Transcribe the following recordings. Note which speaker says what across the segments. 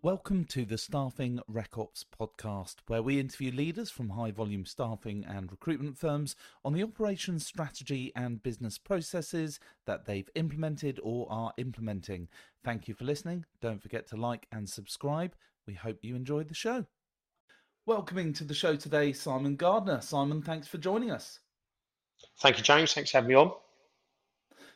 Speaker 1: Welcome to the Staffing RecOps podcast, where we interview leaders from high volume staffing and recruitment firms on the operations strategy and business processes that they've implemented or are implementing. Thank you for listening. Don't forget to like and subscribe. We hope you enjoyed the show. Welcoming to the show today, Simon Gardiner. Simon, thanks for joining us.
Speaker 2: Thank you, James. Thanks for having me on.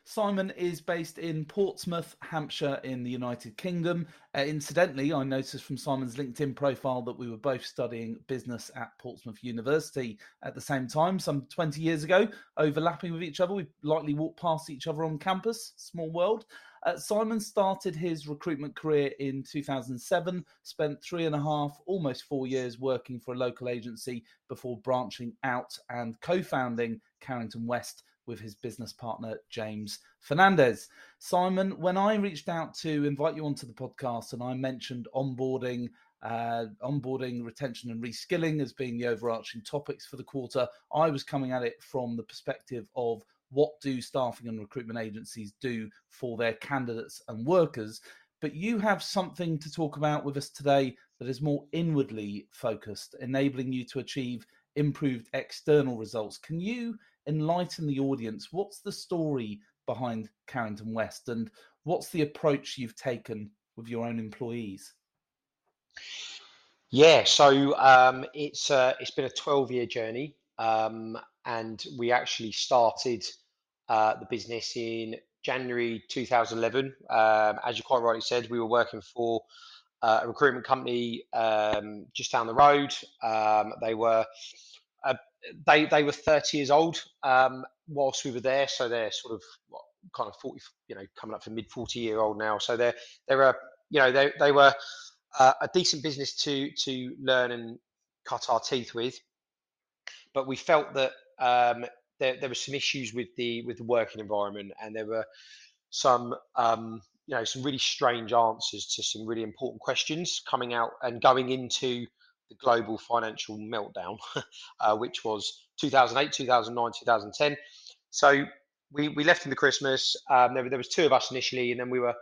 Speaker 1: Simon is based in Portsmouth, Hampshire, in the United Kingdom. Uh, incidentally, I noticed from Simon's LinkedIn profile that we were both studying business at Portsmouth University at the same time, some 20 years ago, overlapping with each other. We likely walked past each other on campus, small world. Uh, Simon started his recruitment career in 2007, spent three and a half, almost four years working for a local agency before branching out and co founding Carrington West with his business partner, James Fernandez. Simon, when I reached out to invite you onto the podcast and I mentioned onboarding, uh, onboarding, retention, and reskilling as being the overarching topics for the quarter, I was coming at it from the perspective of what do staffing and recruitment agencies do for their candidates and workers. But you have something to talk about with us today that is more inwardly focused, enabling you to achieve improved external results. Can you enlighten the audience. What's the story behind Carrington West and what's the approach you've taken with your own employees?
Speaker 2: Yeah, so um, it's uh, it's been a 12 year journey, um, and we actually started uh, the business in January 2011. Um, as you quite rightly said, we were working for uh, a recruitment company um, just down the road. Um, they were they they were 30 years old um, whilst we were there, so they're sort of what, kind of 40, you know, coming up for mid 40 year old now. So they're they're a you know they they were uh, a decent business to to learn and cut our teeth with, but we felt that um, there there were some issues with the with the working environment, and there were some um, you know some really strange answers to some really important questions coming out and going into the global financial meltdown, uh, which was 2008, 2009, 2010. So we, we left in the Christmas. Um, there, there was two of us initially, and then we were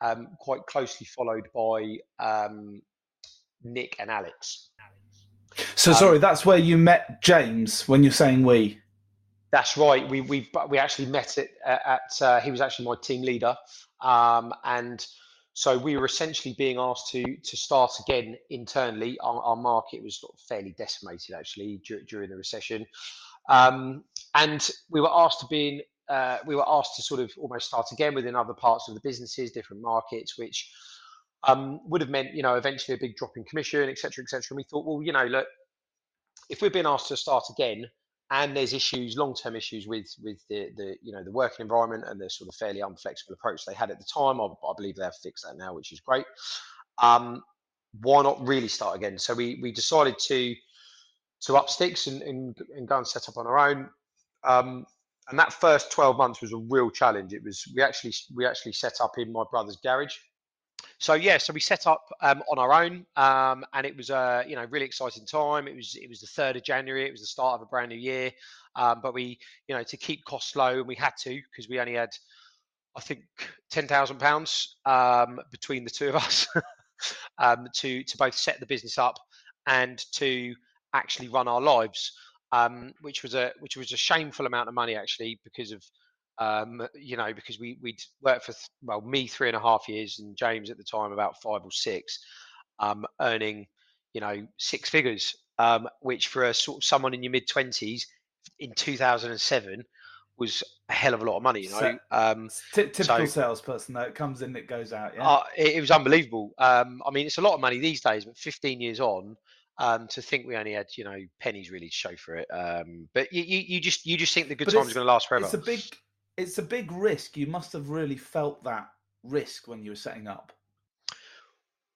Speaker 2: um, quite closely followed by um, Nick and Alex.
Speaker 1: So sorry, um, that's where you met James when you're saying we.
Speaker 2: That's right. We we we actually met it at. at uh, he was actually my team leader, um, and so we were essentially being asked to to start again internally. Our, our market was fairly decimated actually dur- during the recession, um, and we were asked to be in, uh, we were asked to sort of almost start again within other parts of the businesses, different markets, which um, would have meant you know eventually a big drop in commission, etc., etc. And we thought, well, you know, look, if we're being asked to start again, and there's issues, long-term issues with with the, the you know the working environment and the sort of fairly unflexible approach they had at the time. I, I believe they have fixed that now, which is great. Um, why not really start again? So we we decided to to up sticks and, and, and go and set up on our own. Um, and that first 12 months was a real challenge. It was we actually we actually set up in my brother's garage so yeah, so we set up um, on our own, um, and it was a you know really exciting time. It was it was the third of January. It was the start of a brand new year, um, but we you know to keep costs low, and we had to because we only had I think ten thousand um, pounds between the two of us um, to to both set the business up and to actually run our lives, um, which was a which was a shameful amount of money actually because of um, you know, because we we'd worked for well me three and a half years and James at the time about five or six, um, earning you know six figures, um, which for a sort of someone in your mid twenties in 2007 was a hell of a lot of money. You know,
Speaker 1: um, T- typical so, salesperson though, it comes in, it goes out. Yeah, uh,
Speaker 2: it, it, was unbelievable. Um, I mean, it's a lot of money these days, but 15 years on. Um, to think we only had you know pennies really to show for it, um, but you, you, you just you just think the good times are going to last forever.
Speaker 1: It's a big it's a big risk. You must have really felt that risk when you were setting up.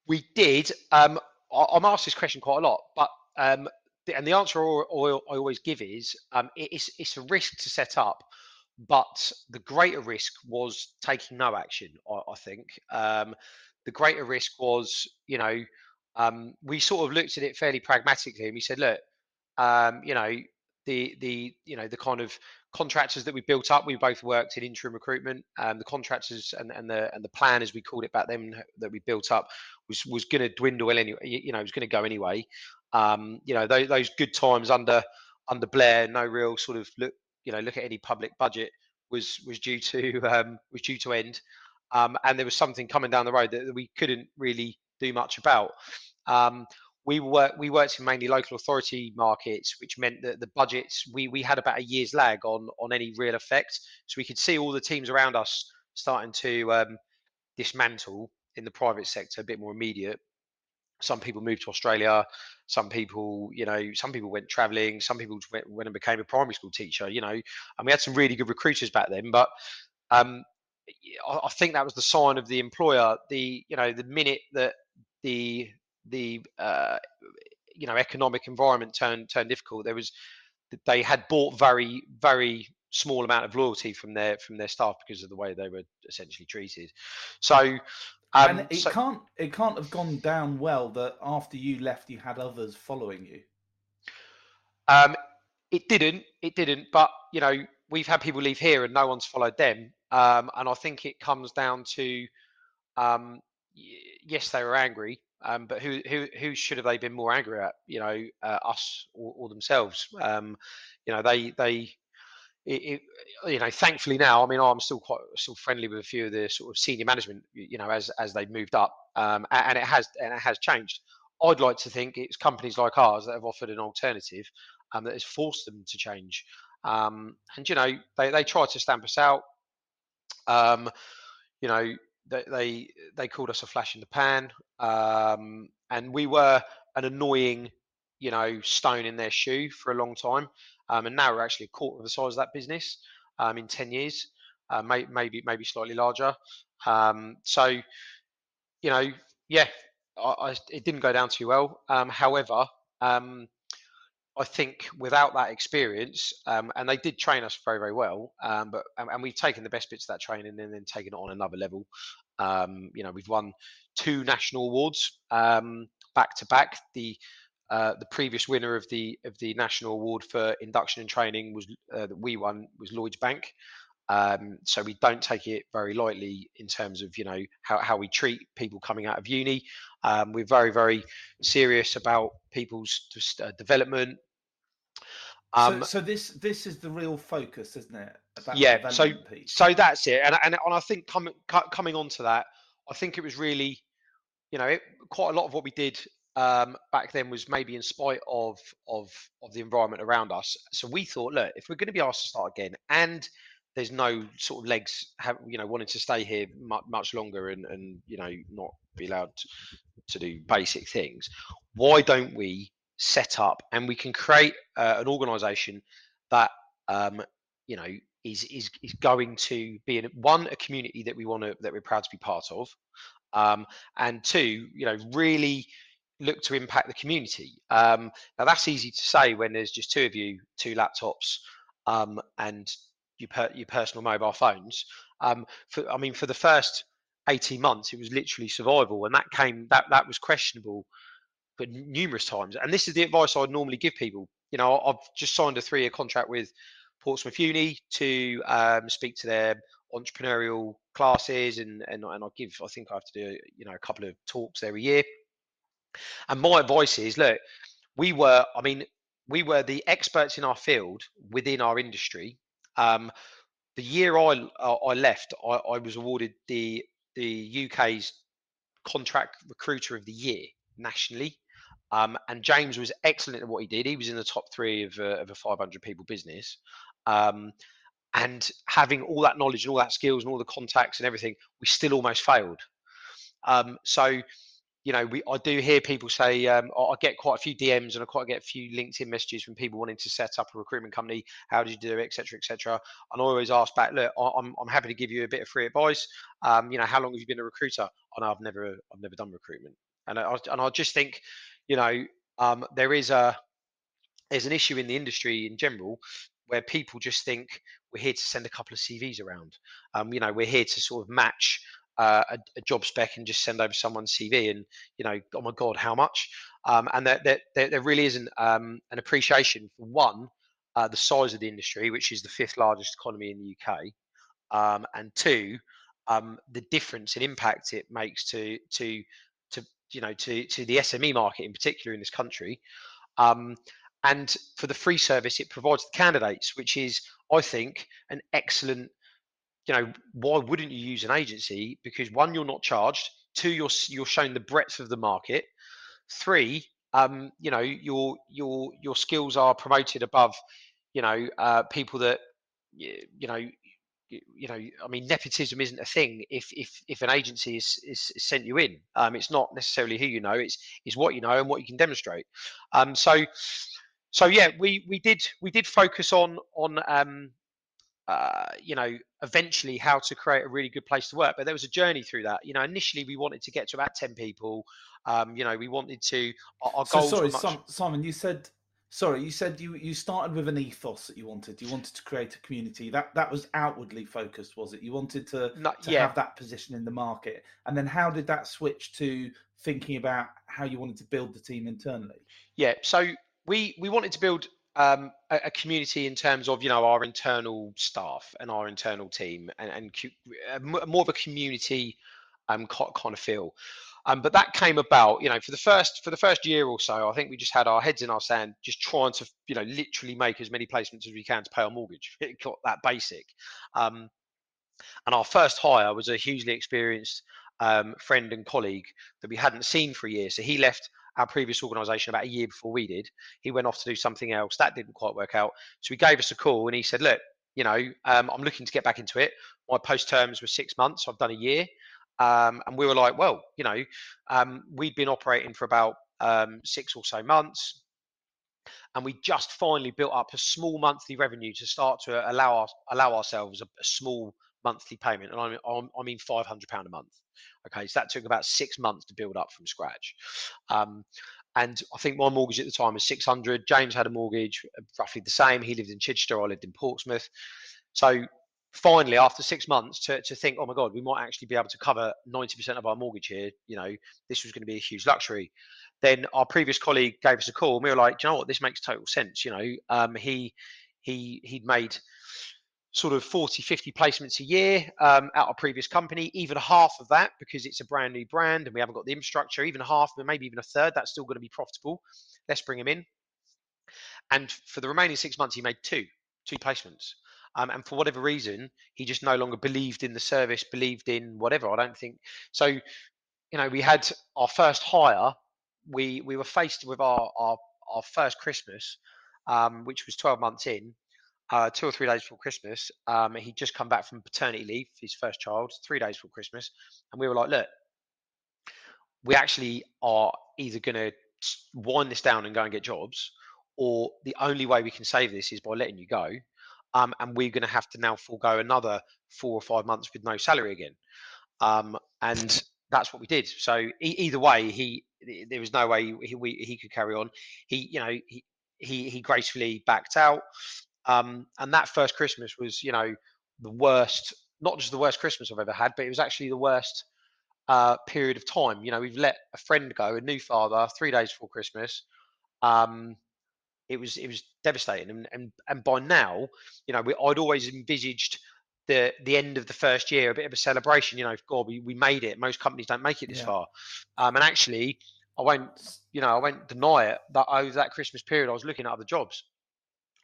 Speaker 2: We did. Um, I'm asked this question quite a lot, but um, and the answer I always give is um, it's it's a risk to set up, but the greater risk was taking no action. I, I think um, the greater risk was, you know, um, we sort of looked at it fairly pragmatically, and we said, look, um, you know, the the you know the kind of contractors that we built up. We both worked in interim recruitment. Um, the contractors and, and the and the plan, as we called it back then, that we built up was was going to dwindle anyway. You know, it was going to go anyway. Um, you know, those, those good times under under Blair, no real sort of look. You know, look at any public budget was was due to um, was due to end, um, and there was something coming down the road that, that we couldn't really do much about. Um, we worked we worked in mainly local authority markets, which meant that the budgets we we had about a year's lag on on any real effect. So we could see all the teams around us starting to um, dismantle in the private sector, a bit more immediate. Some people moved to Australia. Some people, you know, some people went traveling. Some people went, went and became a primary school teacher. You know, and we had some really good recruiters back then. But um, I think that was the sign of the employer. The you know the minute that the the uh, you know economic environment turned turned difficult, there was they had bought very very small amount of loyalty from their from their staff because of the way they were essentially treated. So.
Speaker 1: Um, and it so, can't it can't have gone down well that after you left you had others following you.
Speaker 2: Um, it didn't. It didn't. But you know, we've had people leave here and no one's followed them. Um, and I think it comes down to, um, yes, they were angry, um, but who who who should have they been more angry at? You know, uh, us or, or themselves? Um, you know, they they. It, it, you know, thankfully now, I mean, I'm still quite still friendly with a few of the sort of senior management. You know, as as they've moved up, um, and it has and it has changed. I'd like to think it's companies like ours that have offered an alternative um, that has forced them to change. Um, and you know, they they try to stamp us out. Um, you know, they, they called us a flash in the pan, um, and we were an annoying, you know, stone in their shoe for a long time. Um, and now we're actually a quarter of the size of that business um, in ten years, uh, may, maybe maybe slightly larger. Um, so, you know, yeah, I, I, it didn't go down too well. Um, however, um, I think without that experience, um, and they did train us very, very well, um, but and, and, we've taken the best bits of that training and then taken it on another level. Um, you know, we've won two national awards um, back to back. The uh, the previous winner of the of the national award for induction and training was uh, that we won was Lloyds Bank. Um, so we don't take it very lightly in terms of you know how, how we treat people coming out of uni. Um, we're very very serious about people's just, uh, development.
Speaker 1: Um, so, so, this this is the real focus, isn't it?
Speaker 2: yeah. So piece. so that's it, and and, and I think coming coming on to that, I think it was really, you know, it, quite a lot of what we did um, back then was maybe in spite of of of the environment around us. So we thought, look, if we're going to be asked to start again, and there's no sort of legs have you know wanting to stay here much, much longer and and you know not be allowed to, to do basic things. Why don't we set up and we can create uh, an organization that um, you know is, is is going to be in one a community that we want to that we're proud to be part of um, and two you know really look to impact the community. Um, now that's easy to say when there's just two of you two laptops um, and your, per, your personal mobile phones. Um, for, I mean, for the first 18 months, it was literally survival, and that came that that was questionable, but numerous times. And this is the advice I'd normally give people. You know, I've just signed a three-year contract with Portsmouth Uni to um, speak to their entrepreneurial classes, and and and I give. I think I have to do you know a couple of talks a year. And my advice is, look, we were. I mean, we were the experts in our field within our industry um, the year I uh, I left, I, I, was awarded the the UK's contract recruiter of the year nationally. Um, and James was excellent at what he did. He was in the top three of, uh, of a 500 people business. Um, and having all that knowledge and all that skills and all the contacts and everything, we still almost failed. Um, so you know, we I do hear people say um, I get quite a few DMs and I quite get a few LinkedIn messages from people wanting to set up a recruitment company. How did you do it, etc., etc. And I always ask back, look, I'm I'm happy to give you a bit of free advice. Um, you know, how long have you been a recruiter? And I've never I've never done recruitment, and I and I just think, you know, um, there is a there's an issue in the industry in general where people just think we're here to send a couple of CVs around. Um, you know, we're here to sort of match uh, a, a, job spec and just send over someone's CV and you know oh my god how much um, and there, there, there really isn't um, an appreciation for one uh, the size of the industry, which is the fifth largest economy in the UK, um, and two, um, the difference in impact it makes to to to you know to to the SME market in particular in this country. Um, and for the free service it provides the candidates, which is, I think, an excellent. You know, why wouldn't you use an agency? Because one, you're not charged. Two, you're you're showing the breadth of the market. Three, um, you know, your your your skills are promoted above, you know, uh, people that you, you know you know, I mean, nepotism isn't a thing if if if an agency is is, sent you in. Um, it's not necessarily who you know; it's it's what you know and what you can demonstrate. Um, so so yeah, we we did we did focus on on um, uh, you know eventually how to create a really good place to work, but there was a journey through that. You know, initially we wanted to get to about ten people. Um, you know, we wanted to our, our
Speaker 1: so,
Speaker 2: goals.
Speaker 1: Sorry,
Speaker 2: much...
Speaker 1: Simon, you said sorry you said you you started with an ethos that you wanted you wanted to create a community that that was outwardly focused was it you wanted to, Not, to yeah. have that position in the market and then how did that switch to thinking about how you wanted to build the team internally
Speaker 2: yeah so we we wanted to build um, a, a, community in terms of you know our internal staff and our internal team and, and more of a community um, kind of feel um, but that came about, you know, for the first for the first year or so. I think we just had our heads in our sand, just trying to, you know, literally make as many placements as we can to pay our mortgage. It got that basic. Um, and our first hire was a hugely experienced um, friend and colleague that we hadn't seen for a year. So he left our previous organisation about a year before we did. He went off to do something else. That didn't quite work out. So he gave us a call and he said, "Look, you know, um, I'm looking to get back into it. My post terms were six months. I've done a year. Um, and we were like, well, you know, um, we'd been operating for about um, six or so months. And we just finally built up a small monthly revenue to start to allow us allow ourselves a, a small monthly payment, and I mean, I mean five hundred pound a month. Okay, so that took about six months to build up from scratch. Um, and I think my mortgage at the time was six hundred. James had a mortgage uh, roughly the same. He lived in Chichester. I lived in Portsmouth. So finally after six months to, to think oh my god we might actually be able to cover 90% of our mortgage here you know this was going to be a huge luxury then our previous colleague gave us a call and we were like you know what this makes total sense you know um, he he he'd made sort of 40 50 placements a year um, at our previous company even half of that because it's a brand new brand and we haven't got the infrastructure even half but maybe even a third that's still going to be profitable let's bring him in and for the remaining six months he made two two placements um, and for whatever reason, he just no longer believed in the service, believed in whatever. I don't think so. You know, we had our first hire. We we were faced with our our, our first Christmas, um, which was 12 months in, uh, two or three days before Christmas. Um, he'd just come back from paternity leave, his first child, three days before Christmas, and we were like, look, we actually are either going to wind this down and go and get jobs, or the only way we can save this is by letting you go um, and we're going to have to now forego another four or five months with no salary again. Um, and that's what we did. So e- either way, he there was no way he, we, he could carry on. He, you know, he he, he gracefully backed out. Um, and that first Christmas was, you know, the worst. Not just the worst Christmas I've ever had, but it was actually the worst uh, period of time. You know, we've let a friend go, a new father, three days before Christmas. Um, it was it was devastating. And and, and by now, you know, we, I'd always envisaged the the end of the first year a bit of a celebration. You know, God, we, we made it. Most companies don't make it this yeah. far. Um, and actually, I won't you know I won't deny it that over that Christmas period, I was looking at other jobs.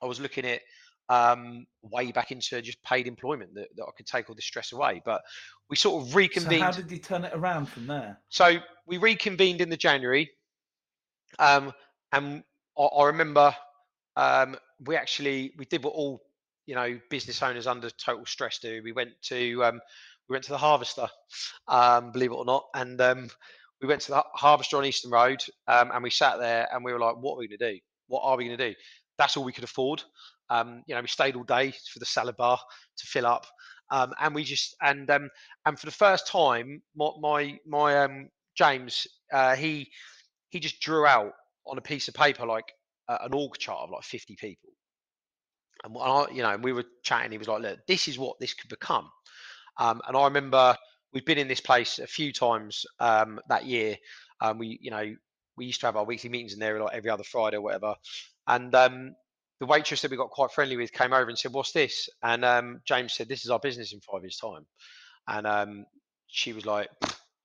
Speaker 2: I was looking at um, way back into just paid employment that, that I could take all the stress away. But we sort of reconvened. So
Speaker 1: how did you turn it around from there?
Speaker 2: So we reconvened in the January, um, and I, I remember um, we actually we did what all you know business owners under total stress do. We went to um, we went to the Harvester, um, believe it or not, and um, we went to the Harvester on Eastern Road, um, and we sat there and we were like, "What are we going to do? What are we going to do?" That's all we could afford. Um, you know, we stayed all day for the salad bar to fill up, um, and we just and um, and for the first time, my my, my um, James, uh, he he just drew out on a piece of paper like uh, an org chart of like 50 people. And I, you know, we were chatting. He was like, "Look, this is what this could become." Um, and I remember we've been in this place a few times um, that year. Um, we, you know, we used to have our weekly meetings in there like every other Friday or whatever. And um, the waitress that we got quite friendly with came over and said, "What's this?" And um, James said, "This is our business in five years' time." And um, she was like,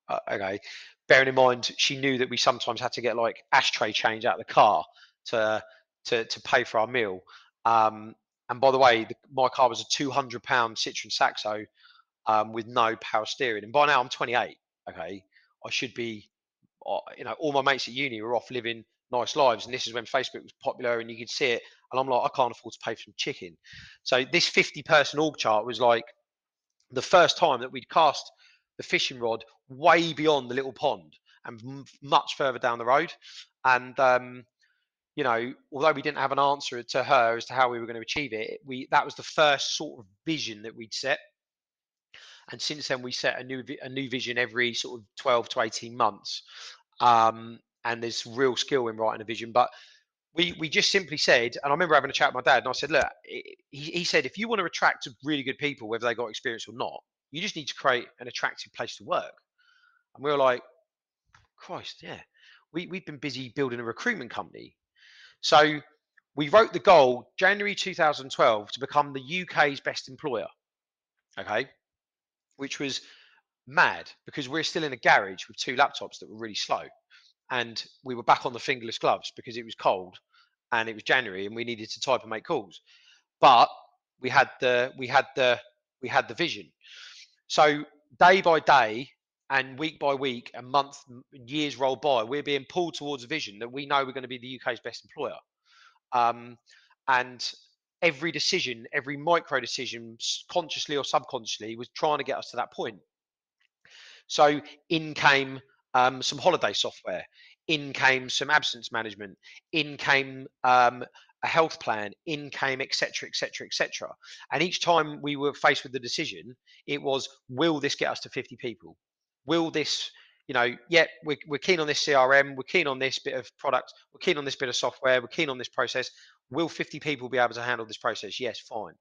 Speaker 2: uh, "Okay." Bearing in mind, she knew that we sometimes had to get like ashtray change out of the car to to to pay for our meal. Um, and by the way, the, my car was a two hundred pound Citroen Saxo um, with no power steering. And by now I'm 28. Okay, I should be, you know, all my mates at uni were off living nice lives, and this is when Facebook was popular, and you could see it. And I'm like, I can't afford to pay for some chicken. So this 50 person org chart was like the first time that we'd cast the fishing rod way beyond the little pond and m- much further down the road. And um, you know, although we didn't have an answer to her as to how we were going to achieve it, we that was the first sort of vision that we'd set. And since then, we set a new a new vision every sort of 12 to 18 months. Um, and there's real skill in writing a vision, but we we just simply said, and I remember having a chat with my dad, and I said, look, he, he said, if you want to attract really good people, whether they got experience or not, you just need to create an attractive place to work. And we were like, Christ, yeah. We, we've been busy building a recruitment company. So we wrote the goal January 2012 to become the UK's best employer. Okay. Which was mad because we're still in a garage with two laptops that were really slow. And we were back on the fingerless gloves because it was cold and it was January and we needed to type and make calls. But we had the we had the we had the vision. So day by day and week by week and month years roll by, we're being pulled towards a vision that we know we're going to be the UK's best employer. Um, and every decision, every micro decision, consciously or subconsciously, was trying to get us to that point. So in came um, some holiday software, in came some absence management, in came um, a health plan, in came etc. etc. etc. And each time we were faced with the decision, it was, will this get us to 50 people? Will this you know, yeah, we're, we're keen on this CRM, we're keen on this bit of product, we're keen on this bit of software, we're keen on this process. Will 50 people be able to handle this process? Yes, fine.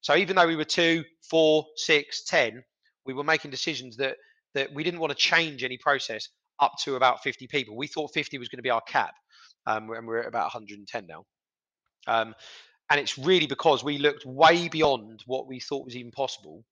Speaker 2: So even though we were two, four, six, ten, we were making decisions that that we didn't want to change any process up to about 50 people. We thought 50 was going to be our cap, um, and we're at about 110 now. Um, and it's really because we looked way beyond what we thought was even possible.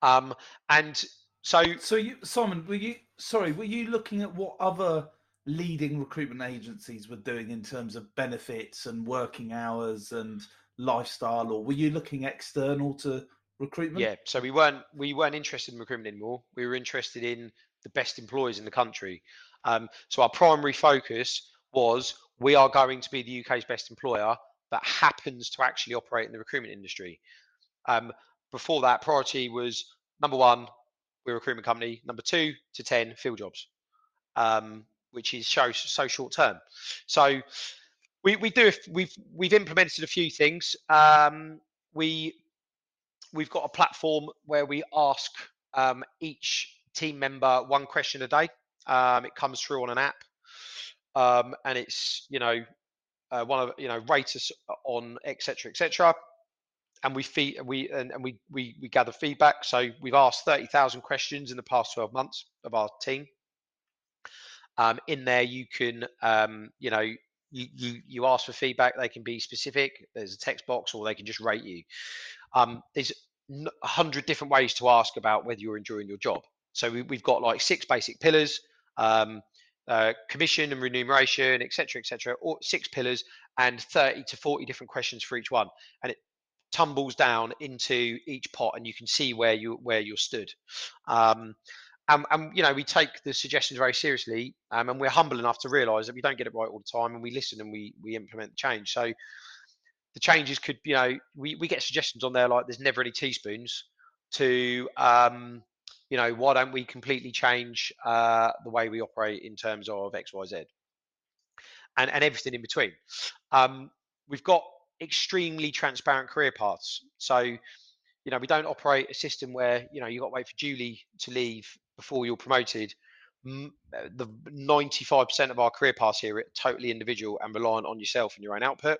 Speaker 2: Um, and so,
Speaker 1: so you, Simon, were you sorry? Were you looking at what other leading recruitment agencies were doing in terms of benefits and working hours and lifestyle, or were you looking external to recruitment?
Speaker 2: Yeah, so we weren't we weren't interested in recruitment anymore. We were interested in the best employers in the country. Um, so our primary focus was we are going to be the UK's best employer that happens to actually operate in the recruitment industry. Um, before that, priority was number one, we're a recruitment company. Number two to 10, field jobs, um, which is so, so short term. So we, we do, we've, we've implemented a few things. Um, we, we've got a platform where we ask um, each team member one question a day. Um, it comes through on an app. Um, and it's, you know, uh, one of, you know, rate us on etc. etc and we feed we and, and we, we we gather feedback. So we've asked thirty thousand questions in the past twelve months of our team. Um, in there, you can um, you know you, you you ask for feedback. They can be specific. There's a text box, or they can just rate you. Um, there's a hundred different ways to ask about whether you're enjoying your job. So we, have got like six basic pillars. Um, uh, commission and remuneration, etc., etc., or six pillars and 30 to 40 different questions for each one. And it tumbles down into each pot and you can see where you where you're stood um, and, and, you know we take the suggestions very seriously um, and we're humble enough to realize that we don't get it right all the time and we listen and we we implement the change. So the changes could you know we, we get suggestions on there like there's never any teaspoons to um, you know why don't we completely change uh, the way we operate in terms of xyz and and everything in between. Um, we've got extremely transparent career paths. So, you know, we don't operate a system where you know you've got to wait for Julie to leave before you're promoted. Uh, the 95% of our career paths here are totally individual and reliant on yourself and your own output.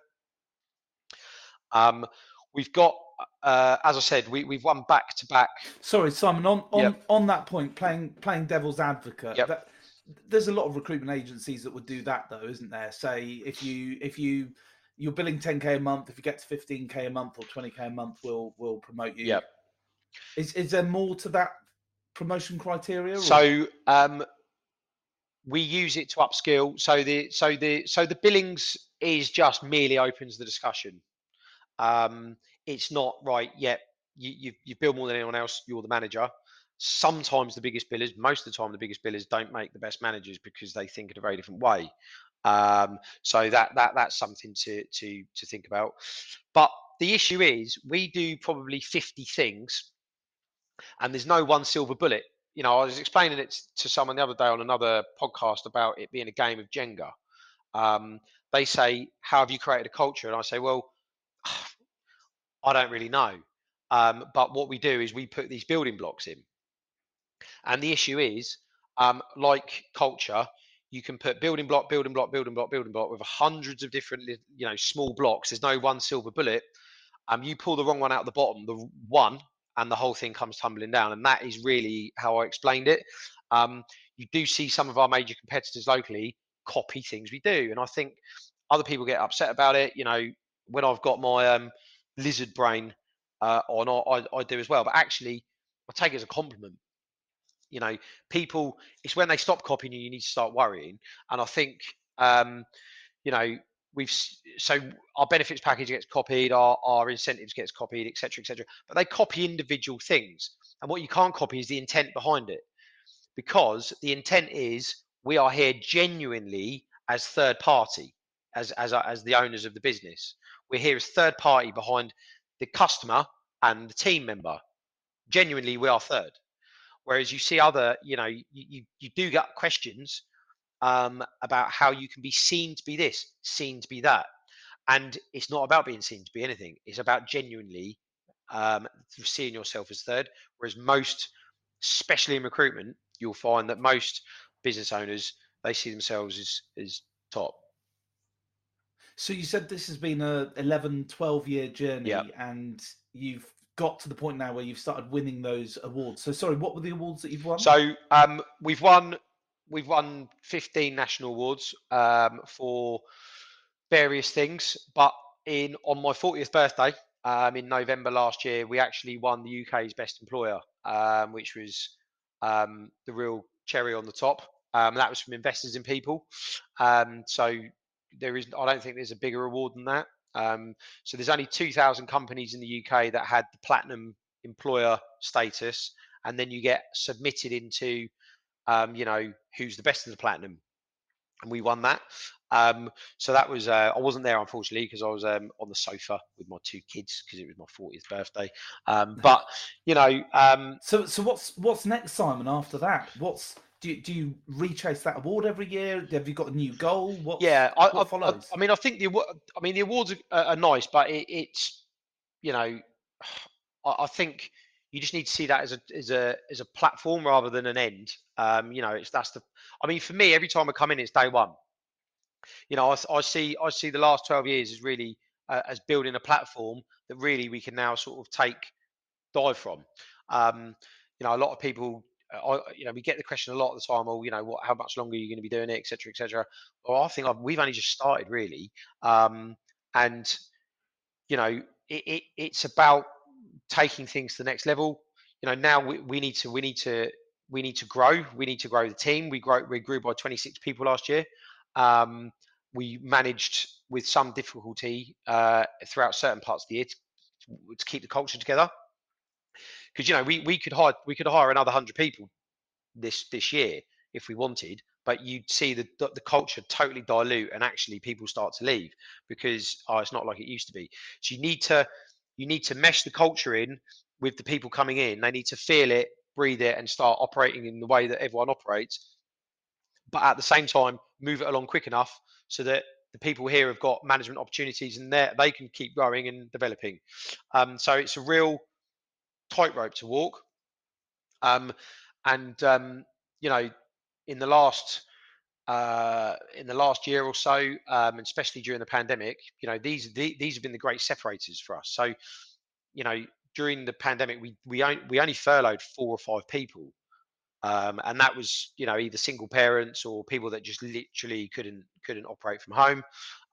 Speaker 2: Um, we've got, uh, as I said, we, we've won back to back.
Speaker 1: Sorry, Simon. On on, yep. on that point, playing playing devil's advocate.
Speaker 2: Yep.
Speaker 1: That, there's a lot of recruitment agencies that would do that, though, isn't there? Say if you if you you're billing 10k a month. If you get to 15k a month or 20k a month, we'll we'll promote you.
Speaker 2: Yep.
Speaker 1: Is is there more to that promotion criteria?
Speaker 2: So um, we use it to upskill. So the so the so the billings is just merely opens the discussion. Um, it's not right. Yet you you you bill more than anyone else. You're the manager. Sometimes the biggest billers, most of the time, the biggest billers don't make the best managers because they think in a very different way. Um, so that that that's something to to to think about. But the issue is, we do probably 50 things, and there's no one silver bullet you know, I was explaining it to someone the other day on another podcast about it being a game of Jenga. Um, they say, "How have you created a culture?" And I say, "Well, I don't really know." Um, but what we do is we put these building blocks in, and the issue is, um, like culture, you can put building block, building block, building block, building block with hundreds of different, you know, small blocks. There's no one silver bullet. Um, you pull the wrong one out the bottom, the one and the whole thing comes tumbling down. And that is really how I explained it. Um, you do see some of our major competitors locally copy things we do, and I think other people get upset about it. You know, when I've got my um, lizard brain uh, on, I, I do as well. But actually, I take it as a compliment. You know, people. It's when they stop copying you, you need to start worrying. And I think, um, you know, we've so our benefits package gets copied, our, our incentives gets copied, etc., etc. But they copy individual things, and what you can't copy is the intent behind it, because the intent is we are here genuinely as third party, as as uh, as the owners of the business. We're here as third party behind the customer and the team member. Genuinely, we are third. Whereas you see other, you know, you, you, you do get questions um, about how you can be seen to be this, seen to be that. And it's not about being seen to be anything. It's about genuinely um, seeing yourself as third. Whereas most, especially in recruitment, you'll find that most business owners they see themselves as as top.
Speaker 1: So you said this has been a 11, 12 year journey,
Speaker 2: Yeah.
Speaker 1: and you've got to the point now where you've started winning those awards. So sorry, what were the awards that you've won?
Speaker 2: So um, we've won we've won 15 national awards um, for various things, but in on my 40th birthday um, in November last year, we actually won the UK's best employer, um, which was um, the real cherry on the top. Um, that was from Investors in People. Um, so there is, I don't think there's a bigger award than that. So there's only 2,000 companies in the UK that had the platinum employer status, and then you get submitted into, um, you know, who's the best of the platinum, and we won that. Um, so that was uh, I wasn't there unfortunately because I was um, on the sofa with my two kids because it was my 40th birthday. Um, but you know, um,
Speaker 1: so so what's what's next, Simon? After that, what's do you, do you rechase that award every year? Have you got a new goal? What
Speaker 2: yeah, I,
Speaker 1: what
Speaker 2: I, I,
Speaker 1: follows?
Speaker 2: I mean, I think the I mean the awards are, are nice, but it, it's you know, I, I think you just need to see that as a as a as a platform rather than an end. Um, you know, it's that's the. I mean, for me, every time I come in, it's day one. You know, I, I see I see the last twelve years as really uh, as building a platform that really we can now sort of take dive from. Um, you know, a lot of people, uh, I, you know, we get the question a lot of the time. Well, you know, what? How much longer are you going to be doing it, etc., etc. Well, I think I've, we've only just started really, um, and you know, it, it, it's about taking things to the next level. You know, now we, we need to we need to we need to grow. We need to grow the team. We grow we grew by 26 people last year. Um, we managed with some difficulty uh, throughout certain parts of the year to, to keep the culture together. Because you know we, we could hire we could hire another hundred people this this year if we wanted, but you'd see the the culture totally dilute and actually people start to leave because oh it's not like it used to be. So you need to you need to mesh the culture in with the people coming in. They need to feel it, breathe it, and start operating in the way that everyone operates. But at the same time, move it along quick enough so that the people here have got management opportunities and they can keep growing and developing. Um, so it's a real tightrope to walk. Um, and um, you know, in the last uh, in the last year or so, um, and especially during the pandemic, you know, these the, these have been the great separators for us. So, you know, during the pandemic, we we only, we only furloughed four or five people, um, and that was you know either single parents or people that just literally couldn't couldn't operate from home.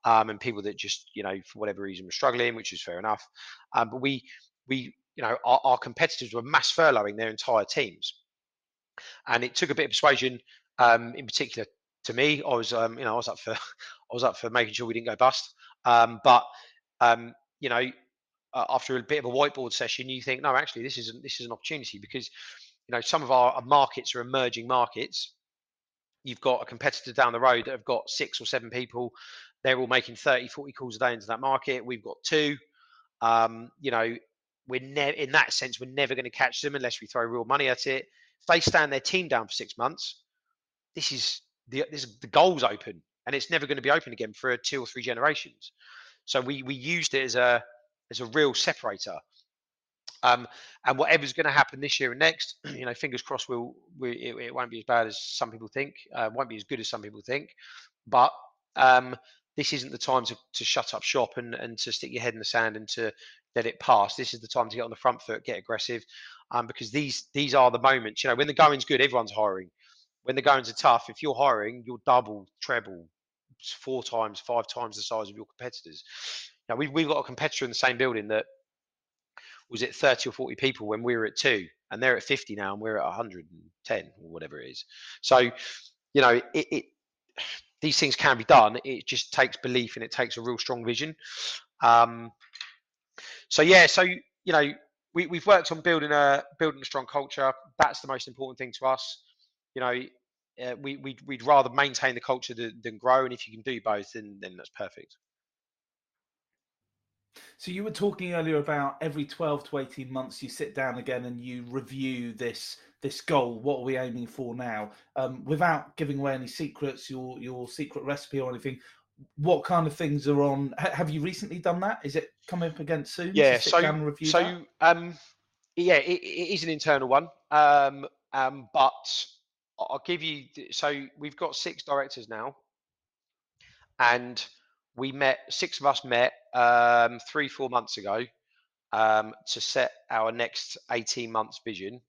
Speaker 2: um, and people that just you know for whatever reason were struggling, which is fair enough. Um, but we we you know our, our, competitors were mass furloughing their entire teams, and it took a bit of persuasion, um, in particular to me. I was um, you know I was up for I was up for making sure we didn't go bust, um, but um, you know uh, after a bit of a whiteboard session, you think no, actually this is this is an opportunity because you know some of our markets are emerging markets. You've got a competitor down the road that have got six or seven people. They're all making 30 40 calls a day into that market. We've got two. Um, you know we're never in that sense we're never going to catch them unless we throw real money at it. If they stand their team down for six months this is the this the goal's open and it's never going to be open again for two or three generations so we we used it as a as a real separator um, and whatever's going to happen this year and next, you know, fingers crossed, we'll, we, it, it, won't be as bad as some people think. Uh, won't be as good as some people think. But um, this isn't the time to, to shut up shop and, and to stick your head in the sand and to let it pass. This is the time to get on the front foot, get aggressive, um, because these these are the moments. You know, when the going's good, everyone's hiring. When the goings are tough, if you're hiring, you're double, treble, four times, five times the size of your competitors. Now we've we've got a competitor in the same building that was it 30 or 40 people when we were at two and they're at 50 now and we're at 110 or whatever it is. So you know it, it these things can be done. It just takes belief and it takes a real strong vision. Um, so yeah so you know we, we've worked on building a building a strong culture. That's the most important thing to us you know uh, we, we'd, we'd rather maintain the culture than, than grow and if you can do both then, then that's perfect
Speaker 1: so you were talking earlier about every 12 to 18 months you sit down again and you review this this goal. What are we aiming for now? Um, without giving away any secrets, your your secret recipe or anything. What kind of things are on? Have you recently done that? Is it coming up again soon?
Speaker 2: Yeah. so so that? um, yeah, it, it is an internal one. Um, um, but I'll give you. So we've got six directors now, and we met. Six of us met um, three, four months ago um, to set our next 18 months vision.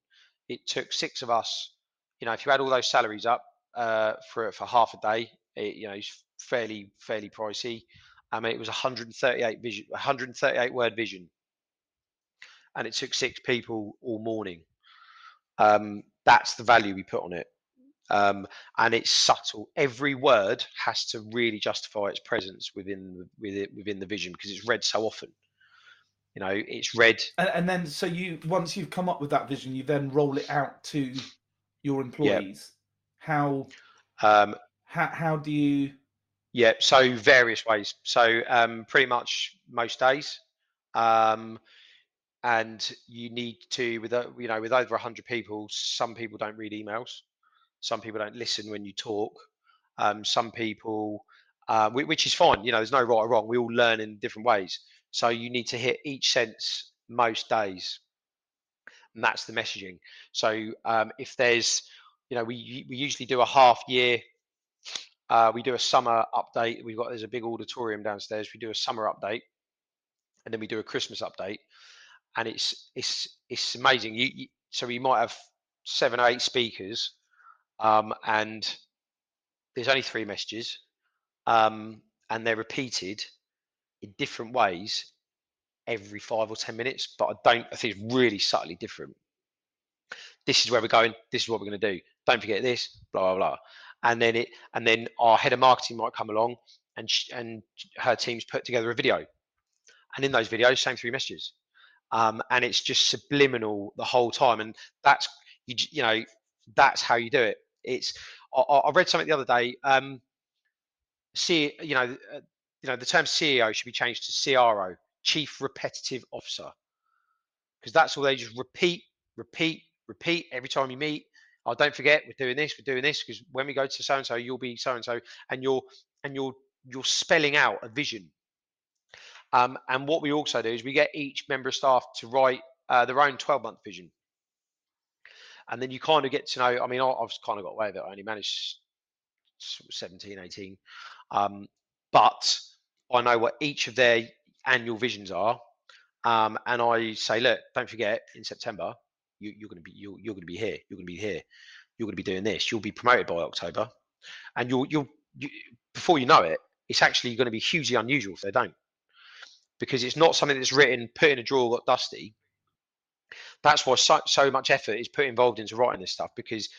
Speaker 2: It took six of us, you know, if you add all those salaries up uh, for for half a day, it, you know, it's fairly fairly pricey. I mean, it was 138 vision, 138 word vision, and it took six people all morning. Um, that's the value we put on it um, and it's subtle. Every word has to really justify its presence within within within the vision because it's read so often. You know, it's read,
Speaker 1: and, and, then so you once you've come up with that vision, you then roll it out to your employees. Yeah. How um, how how do you?
Speaker 2: Yeah, so various ways. So um, pretty much most days. Um, and you need to with you know with over 100 people some people don't read emails some people don't listen when you talk. Um, some people, uh, which is fine. You know, there's no right or wrong. We all learn in different ways. So you need to hit each sense most days, and that's the messaging. So um, if there's, you know, we we usually do a half year. Uh, we do a summer update. We've got there's a big auditorium downstairs. We do a summer update, and then we do a Christmas update, and it's it's it's amazing. You, you so we might have seven or eight speakers um, and there's only three messages, um, and they're repeated in different ways every five or ten minutes. But I don't. I think it's really subtly different. This is where we're going. This is what we're going to do. Don't forget this. Blah blah blah. And then it. And then our head of marketing might come along, and sh- and her team's put together a video. And in those videos, same three messages. Um, and it's just subliminal the whole time. And that's you, you know that's how you do it. It's I, I read something the other day. Um, see, you know, uh, you know, the term CEO should be changed to CRO, Chief Repetitive Officer, because that's all they just repeat, repeat, repeat every time you meet. Oh, don't forget, we're doing this, we're doing this, because when we go to so and so, you'll be so and so, and you're and you're you're spelling out a vision. Um, and what we also do is we get each member of staff to write uh, their own 12 month vision and then you kind of get to know. I mean, I've kind of got away with it. I only managed 17, 18, um, but I know what each of their annual visions are, um, and I say, look, don't forget in September you, are going to be you're, you're going to be here. You're going to be here. You're going to be doing this. You'll be promoted by October, and you'll you'll you, before you know it, it's actually going to be hugely unusual if they don't, because it's not something that's written, put in a drawer, got dusty. That's why so, so much effort is put involved into writing this stuff because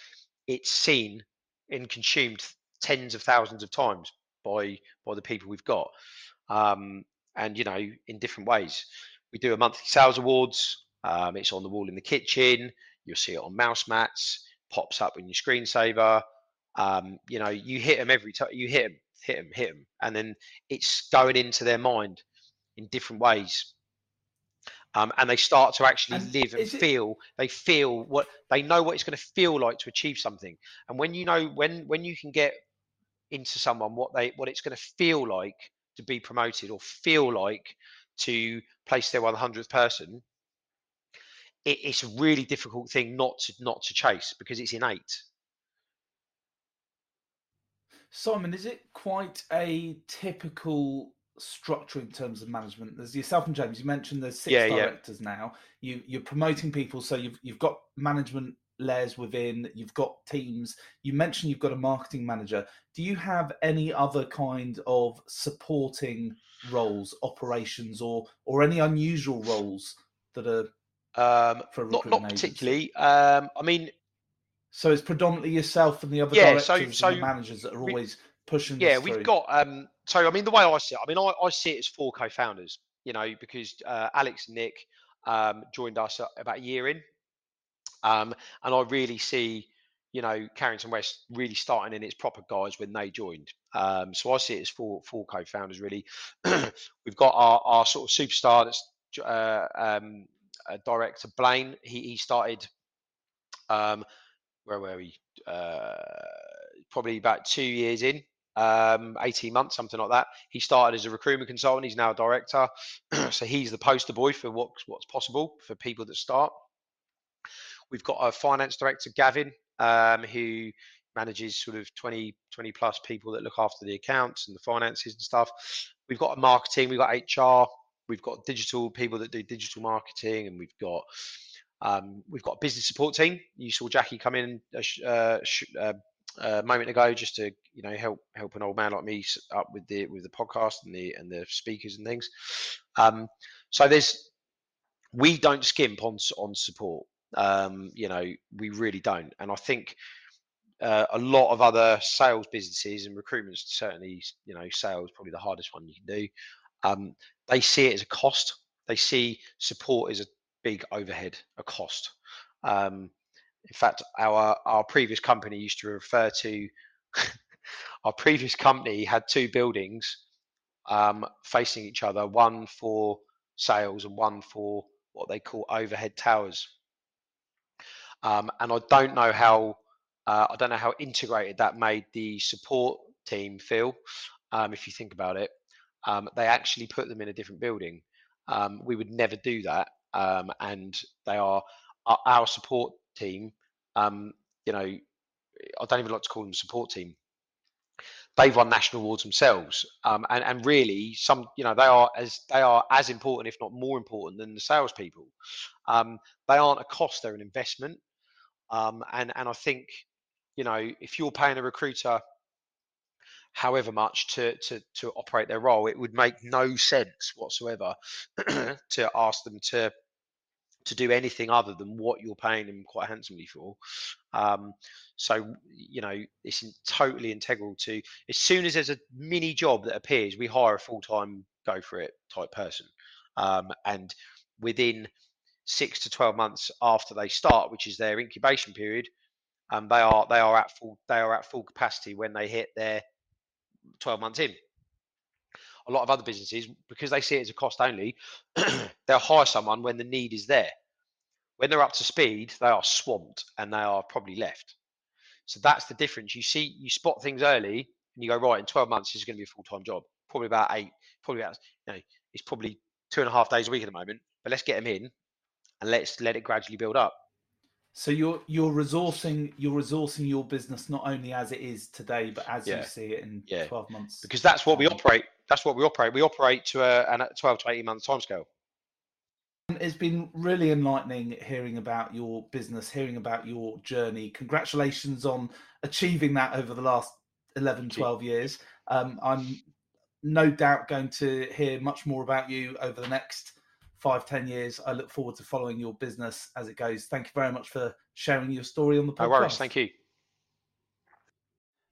Speaker 2: it's seen and consumed tens of thousands of times by by the people we've got, um, and you know in different ways. We do a monthly sales awards. Um, it's on the wall in the kitchen. You'll see it on mouse mats. Pops up in your screensaver. Um, you know, you hit them every time. You hit them, hit them, hit them, and then it's going into their mind in different ways. Um, and they start to actually and live and feel. It... They feel what they know what it's going to feel like to achieve something. And when you know when when you can get into someone what they what it's going to feel like to be promoted or feel like to place their 100th person it, it's a really difficult thing not to not to chase because it's innate
Speaker 1: simon is it quite a typical structure in terms of management there's yourself and james you mentioned there's six yeah, directors yeah. now you you're promoting people so you've you've got management layers within, you've got teams. You mentioned you've got a marketing manager. Do you have any other kind of supporting roles, operations, or or any unusual roles that are
Speaker 2: um, for not, not particularly. Um, I mean,
Speaker 1: so it's predominantly yourself and the other yeah, directors so, so and managers that are always pushing.
Speaker 2: Yeah, we've got. Um, so I mean, the way I see it, I mean, I, I see it as four co-founders. You know, because uh, Alex and Nick um, joined us about a year in, um, and I really see, you know, Carrington West really starting in its proper guise when they joined. Um, so I see it as four four co-founders really. We've got our, our sort of superstar that's uh, um, director Blaine. He, he started. Um, where were we? Uh, probably about two years in, um, 18 months, something like that. He started as a recruitment consultant. He's now a director. so he's the poster boy for what's, what's possible for people that start. We've got a finance director, Gavin, um, who manages sort of 20, 20 plus people that look after the accounts and the finances and stuff. We've got a marketing, we've got HR, we've got digital people that do digital marketing, and we've got um, we've got a business support team. You saw Jackie come in a, uh, uh, a moment ago just to you know help help an old man like me up with the with the podcast and the and the speakers and things. Um, so there's we don't skimp on on support. Um, you know, we really don't. And I think uh, a lot of other sales businesses and recruitment, certainly, you know, sales probably the hardest one you can do. Um, they see it as a cost. They see support as a big overhead, a cost. Um, in fact, our our previous company used to refer to our previous company had two buildings um, facing each other, one for sales and one for what they call overhead towers. Um, and I don't know how uh, I don't know how integrated that made the support team feel. Um, if you think about it, um, they actually put them in a different building. Um, we would never do that, um, and they are our, our support team. Um, you know, I don't even like to call them support team. They've won national awards themselves, and, and really, some you know they are as they are as important, if not more important, than the salespeople. they aren't a cost; they're an investment. Um, and and I think, you know, if you're paying a recruiter however much to, to, to operate their role, it would make no sense whatsoever to ask them to to do anything other than what you're paying them quite handsomely for. Um, so you know it's totally integral to. As soon as there's a mini job that appears, we hire a full time go for it type person, um, and within six to 12 months after they start, which is their incubation period, and they are they are at full they are at full capacity when they hit their 12 months in. A lot of other businesses, because they see it as a cost only, they'll hire someone when the need is there. When they're up to speed, they are swamped and they are probably left. So that's the difference. You see, you spot things early and you go, right, in 12 months, this is going to be a full time job. Probably about eight, probably about, you know, it's probably two and a half days a week at the moment, but let's get them in and let's let it gradually build up.
Speaker 1: So you're you're resourcing you're resourcing your business not only as it is today, but as yeah. you see it in yeah. twelve months.
Speaker 2: Because that's what we operate. That's what we operate. We operate to a, a twelve to eighteen months timescale.
Speaker 1: It's been really enlightening hearing about your business, hearing about your journey. Congratulations on achieving that over the last 11, 12 years. Um, I'm no doubt going to hear much more about you over the next five, ten years. I look forward to following your business as it goes. Thank you very much for sharing your story on the podcast.
Speaker 2: No worries. Thank you.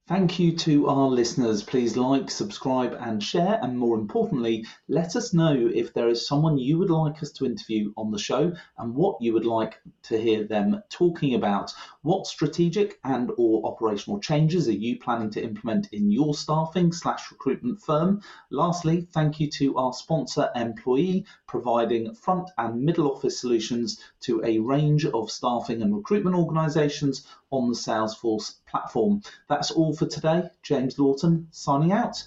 Speaker 1: Thank you to our listeners. Please like, subscribe, and share. And more importantly, let us know if there is someone you would like us to interview on the show and what you would like to hear them talking about. What strategic and or operational changes are you planning to implement in your staffing slash recruitment firm? Lastly, thank you to our sponsor Employee, providing front and middle office solutions to a range of staffing and recruitment organizations on the Salesforce platform. That's all for today. James Lawton signing out.